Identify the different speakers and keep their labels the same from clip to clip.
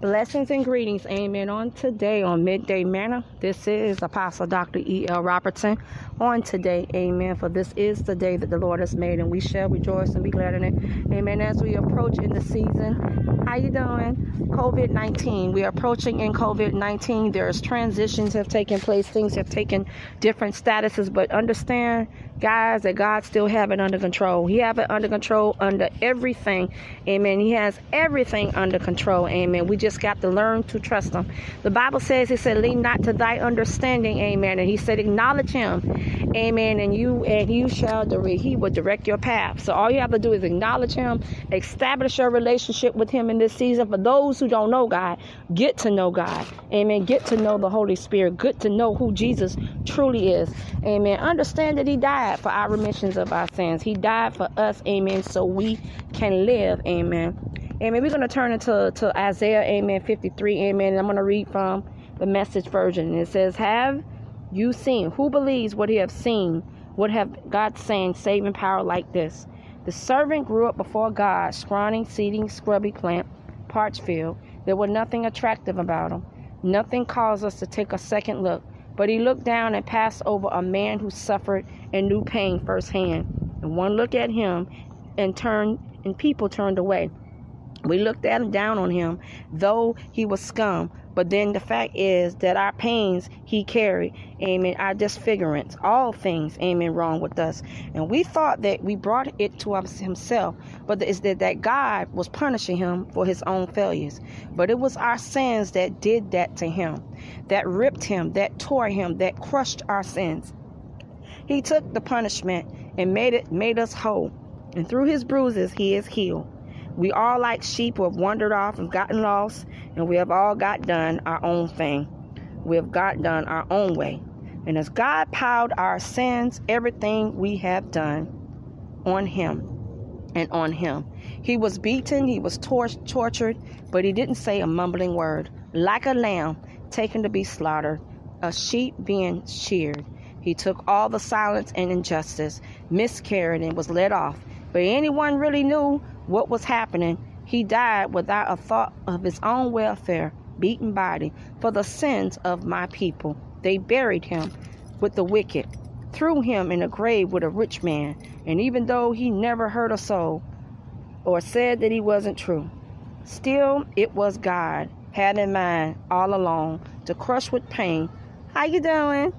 Speaker 1: Blessings and greetings, amen. On today, on Midday Manna, this is Apostle Dr. E.L. Robertson. On today, amen. For this is the day that the Lord has made, and we shall rejoice and be glad in it, amen. As we approach in the season, how you doing? COVID 19. We are approaching in COVID 19. There's transitions have taken place, things have taken different statuses, but understand, guys, that God still have it under control. He have it under control under everything, amen. He has everything under control, amen. We just got to learn to trust him. The Bible says, He said, Lean not to thy understanding, amen. And He said, Acknowledge him, amen. And you and you shall direct, He will direct your path. So all you have to do is acknowledge him, establish your relationship with him in this season. For those who don't know God, get to know God. Amen. Get to know the Holy Spirit. Get to know who Jesus truly is. Amen. Understand that He died for our remissions of our sins. He died for us, amen, so we can live. Amen. Amen. We're going to turn into to Isaiah, amen, 53, amen. And I'm going to read from the message version. It says, Have you seen? Who believes what he have seen? What have God saying saving power like this? The servant grew up before God, scrawny, seeding, scrubby plant, parched field. There was nothing attractive about him. Nothing caused us to take a second look. But he looked down and passed over a man who suffered and knew pain firsthand. And one look at him and turned and people turned away. We looked at him down on him, though he was scum. But then the fact is that our pains he carried, amen, our disfigurements, all things, amen, wrong with us. And we thought that we brought it to himself, but it's that, that God was punishing him for his own failures. But it was our sins that did that to him, that ripped him, that tore him, that crushed our sins. He took the punishment and made it made us whole. And through his bruises he is healed. We all, like sheep, who have wandered off and gotten lost, and we have all got done our own thing. We have got done our own way. And as God piled our sins, everything we have done on Him and on Him. He was beaten, He was tor- tortured, but He didn't say a mumbling word. Like a lamb taken to be slaughtered, a sheep being sheared. He took all the silence and injustice, miscarried, and was let off. But anyone really knew what was happening, he died without a thought of his own welfare, beaten body, for the sins of my people. They buried him with the wicked, threw him in a grave with a rich man, and even though he never hurt a soul or said that he wasn't true, still it was God had in mind all along to crush with pain. How you doing?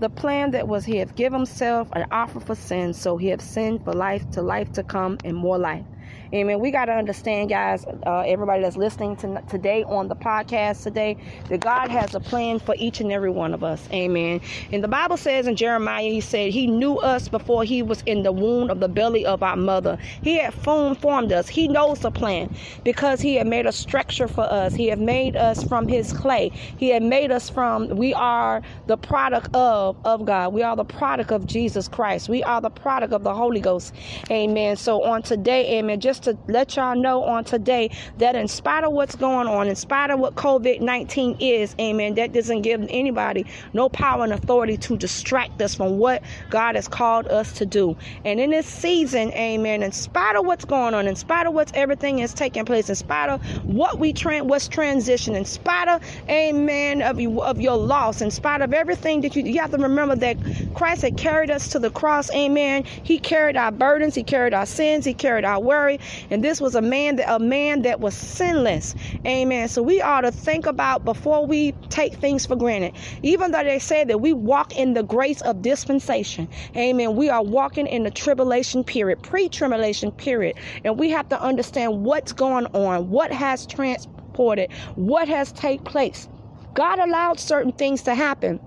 Speaker 1: The plan that was he have give himself an offer for sin, so he have sinned for life to life to come and more life. Amen. We got to understand, guys, uh, everybody that's listening to, today on the podcast today, that God has a plan for each and every one of us. Amen. And the Bible says in Jeremiah, He said, He knew us before He was in the womb of the belly of our mother. He had formed us. He knows the plan because He had made a structure for us. He had made us from His clay. He had made us from, we are the product of, of God. We are the product of Jesus Christ. We are the product of the Holy Ghost. Amen. So on today, amen, just just to let y'all know on today that in spite of what's going on, in spite of what COVID 19 is, amen, that doesn't give anybody no power and authority to distract us from what God has called us to do. And in this season, amen, in spite of what's going on, in spite of what's everything is taking place, in spite of what we tra- what's transition, in spite of, amen, of, you, of your loss, in spite of everything that you, you have to remember that Christ had carried us to the cross, amen. He carried our burdens, He carried our sins, He carried our worry, and this was a man that a man that was sinless. Amen. So we ought to think about before we take things for granted. Even though they say that we walk in the grace of dispensation. Amen. We are walking in the tribulation period, pre-tribulation period. And we have to understand what's going on, what has transported, what has taken place. God allowed certain things to happen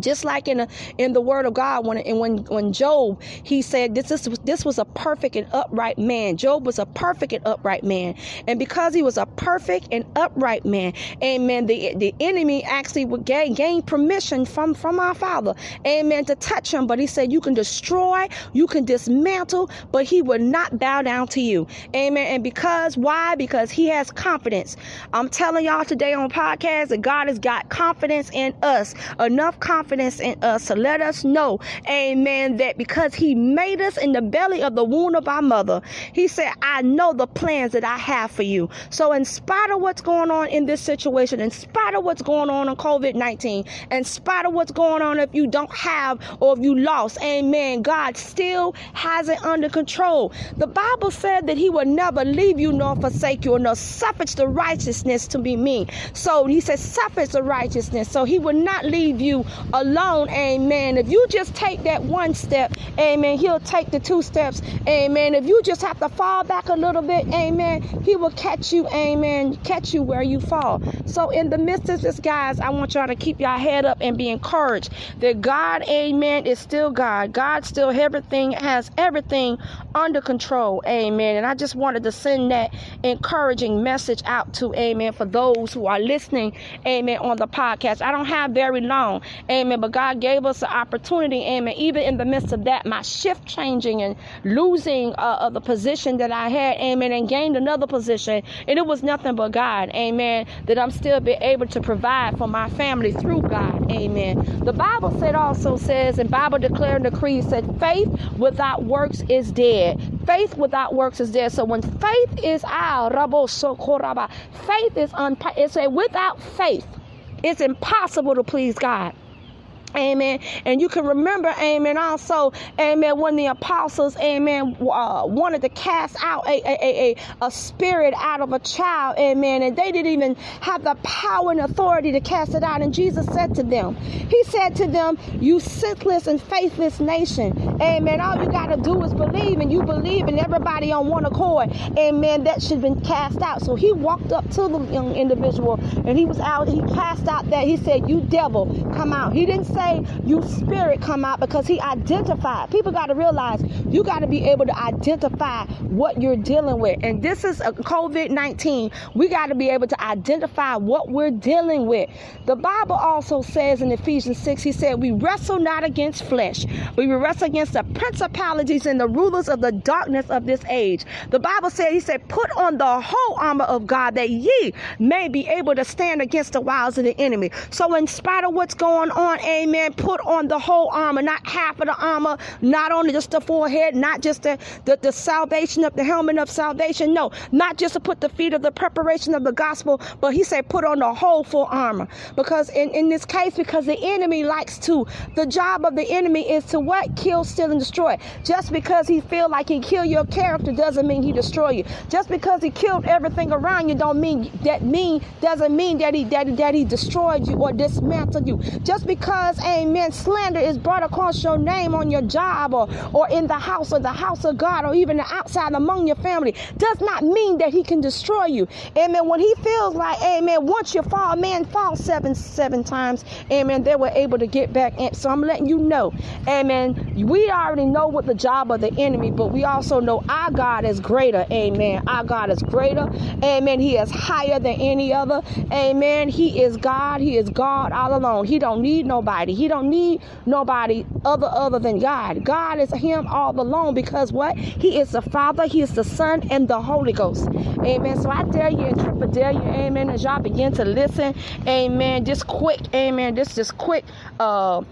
Speaker 1: just like in a, in the word of God when and when when Job he said this is this was a perfect and upright man. Job was a perfect and upright man. And because he was a perfect and upright man amen the the enemy actually would gain, gain permission from from our father amen to touch him. But he said you can destroy you can dismantle but he would not bow down to you. Amen. And because why? Because he has confidence. I'm telling y'all today on podcast that God has got confidence in us. Enough confidence confidence in us to let us know, amen, that because He made us in the belly of the womb of our mother, He said, I know the plans that I have for you. So, in spite of what's going on in this situation, in spite of what's going on in COVID 19, in spite of what's going on if you don't have or if you lost, amen, God still has it under control. The Bible said that He will never leave you nor forsake you, nor suffers the righteousness to be me. So He says, suffers the righteousness. So He will not leave you alone, amen. If you just take that one step, amen, He'll take the two steps, amen. If you just have to fall back a little bit, amen, He will catch you, amen, catch you where you fall. So in the midst of this, guys, I want y'all to keep your head up and be encouraged that God, amen, is still God. God still everything has everything under control, amen. And I just wanted to send that encouraging message out to, amen, for those who are listening, amen, on the podcast. I don't have very long, amen, but God gave us the opportunity, amen, even in the midst of that, my shift changing and losing uh, the position that I had, amen, and gained another position. And it was nothing but God, amen, that I'm still be able to provide for my family through God, amen. The Bible said also says, and Bible declared and decree said, faith without works is dead. Faith without works is dead. So when faith is our faith is un it's a without faith, it's impossible to please God. Amen. And you can remember, amen, also, amen, when the apostles, amen, uh, wanted to cast out a, a, a, a spirit out of a child, amen, and they didn't even have the power and authority to cast it out. And Jesus said to them, He said to them, You senseless and faithless nation, amen, all you got to do is believe, and you believe, and everybody on one accord, amen, that should have been cast out. So he walked up to the young individual, and he was out, he cast out that, he said, You devil, come out. He didn't say, you spirit come out because he identified. People got to realize you got to be able to identify what you're dealing with. And this is a COVID 19. We got to be able to identify what we're dealing with. The Bible also says in Ephesians 6, he said, We wrestle not against flesh, we wrestle against the principalities and the rulers of the darkness of this age. The Bible said, He said, Put on the whole armor of God that ye may be able to stand against the wiles of the enemy. So, in spite of what's going on, amen amen, put on the whole armor, not half of the armor, not only just the forehead, not just the, the, the salvation of the helmet of salvation. No, not just to put the feet of the preparation of the gospel, but he said put on the whole full armor. Because in, in this case, because the enemy likes to, the job of the enemy is to what? Kill, steal, and destroy. Just because he feel like he kill your character doesn't mean he destroy you. Just because he killed everything around you don't mean that mean doesn't mean that he that, that he destroyed you or dismantled you. Just because amen, slander is brought across your name on your job or, or in the house or the house of God or even the outside among your family, does not mean that he can destroy you. Amen. When he feels like, amen, once you fall, man fall seven, seven times, amen, they were able to get back. In. So I'm letting you know, amen, we already know what the job of the enemy, but we also know our God is greater, amen. Our God is greater, amen. He is higher than any other, amen. He is God. He is God all alone. He don't need nobody. He don't need nobody other other than God. God is him all alone because what? He is the Father, He is the Son, and the Holy Ghost. Amen. So I dare you and triple dare you, amen, as y'all begin to listen. Amen. Just quick, amen. This just quick uh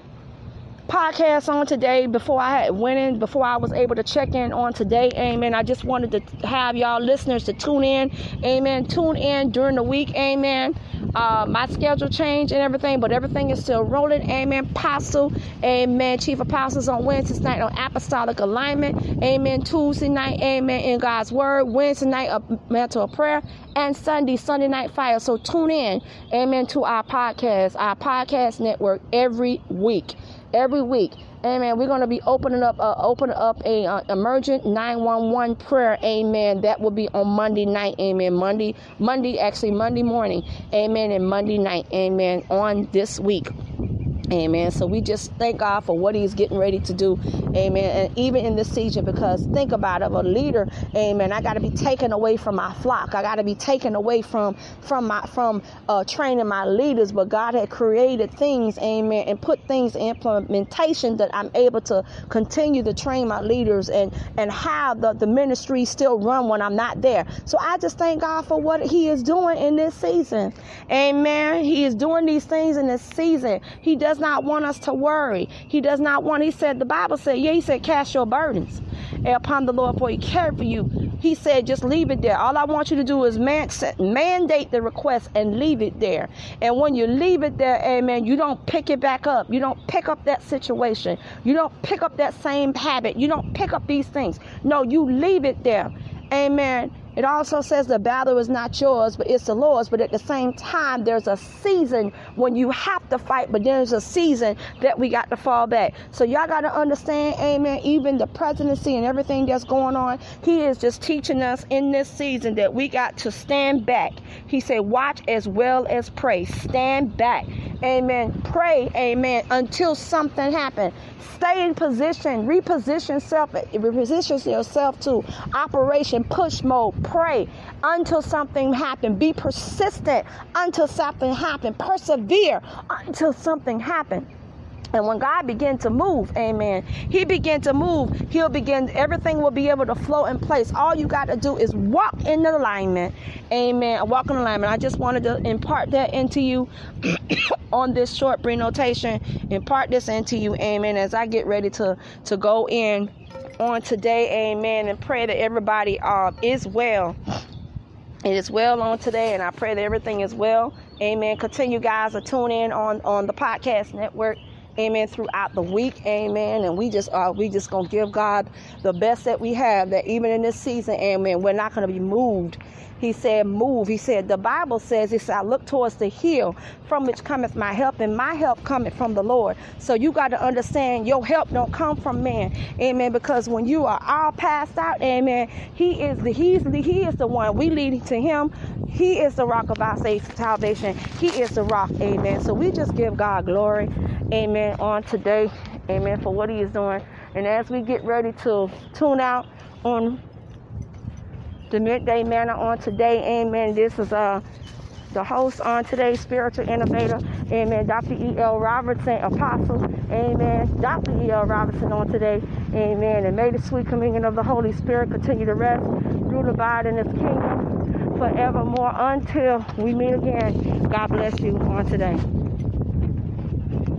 Speaker 1: podcast on today before I had went in, before I was able to check in on today. Amen. I just wanted to have y'all listeners to tune in. Amen. Tune in during the week. Amen. Uh, my schedule changed and everything, but everything is still rolling. Amen. Apostle. Amen. Chief Apostles on Wednesday night on Apostolic Alignment. Amen. Tuesday night. Amen. In God's Word. Wednesday night, of prayer. And Sunday, Sunday Night Fire. So tune in. Amen. To our podcast, our podcast network every week every week. Amen. We're going to be opening up, uh, opening up a uh, emergent 911 prayer. Amen. That will be on Monday night. Amen. Monday, Monday, actually Monday morning. Amen. And Monday night. Amen. On this week. Amen. So we just thank God for what He's getting ready to do. Amen. And even in this season, because think about it, a leader, amen. I got to be taken away from my flock. I got to be taken away from from my from uh, training my leaders. But God had created things, amen, and put things in implementation that I'm able to continue to train my leaders and and have the, the ministry still run when I'm not there. So I just thank God for what He is doing in this season. Amen. He is doing these things in this season. He does does not want us to worry. He does not want, he said, the Bible said, yeah, he said, cast your burdens upon the Lord for he cared for you. He said, just leave it there. All I want you to do is man, mandate the request and leave it there. And when you leave it there, amen, you don't pick it back up. You don't pick up that situation. You don't pick up that same habit. You don't pick up these things. No, you leave it there. Amen. It also says the battle is not yours, but it's the Lord's. But at the same time, there's a season when you have to fight, but there's a season that we got to fall back. So y'all got to understand, amen, even the presidency and everything that's going on, he is just teaching us in this season that we got to stand back. He said, watch as well as pray. Stand back. Amen. Pray, amen, until something happens. Stay in position, reposition self, reposition yourself to operation push mode. Pray until something happens. Be persistent until something happens. Persevere until something happens. And when God began to move, amen, He began to move, He'll begin, everything will be able to flow in place. All you got to do is walk in alignment, amen. Walk in alignment. I just wanted to impart that into you on this short brief notation, impart this into you, amen, as I get ready to, to go in on today, amen, and pray that everybody um, is well. It is well on today, and I pray that everything is well. Amen. Continue, guys, to tune in on, on the podcast network amen throughout the week amen. And we just uh we just gonna give god the best that we have that even in this season amen we're not gonna be moved. He said move. He said the bible says he said i look towards the hill from which cometh my help and my help cometh from the lord. So you got to understand your help don't come from man amen because when you are all passed out amen he is the he's the he is the one we lead to him. He is the rock of our salvation. He is the rock amen. So we just give god glory amen, on today, amen, for what he is doing. And as we get ready to tune out on the midday manna on today, amen, this is uh, the host on today, spiritual innovator, amen, Dr. E.L. Robertson, apostle, amen, Dr. E.L. Robertson on today, amen, and may the sweet communion of the Holy Spirit continue to rest, rule, abide in his kingdom forevermore until we meet again. God bless you on today.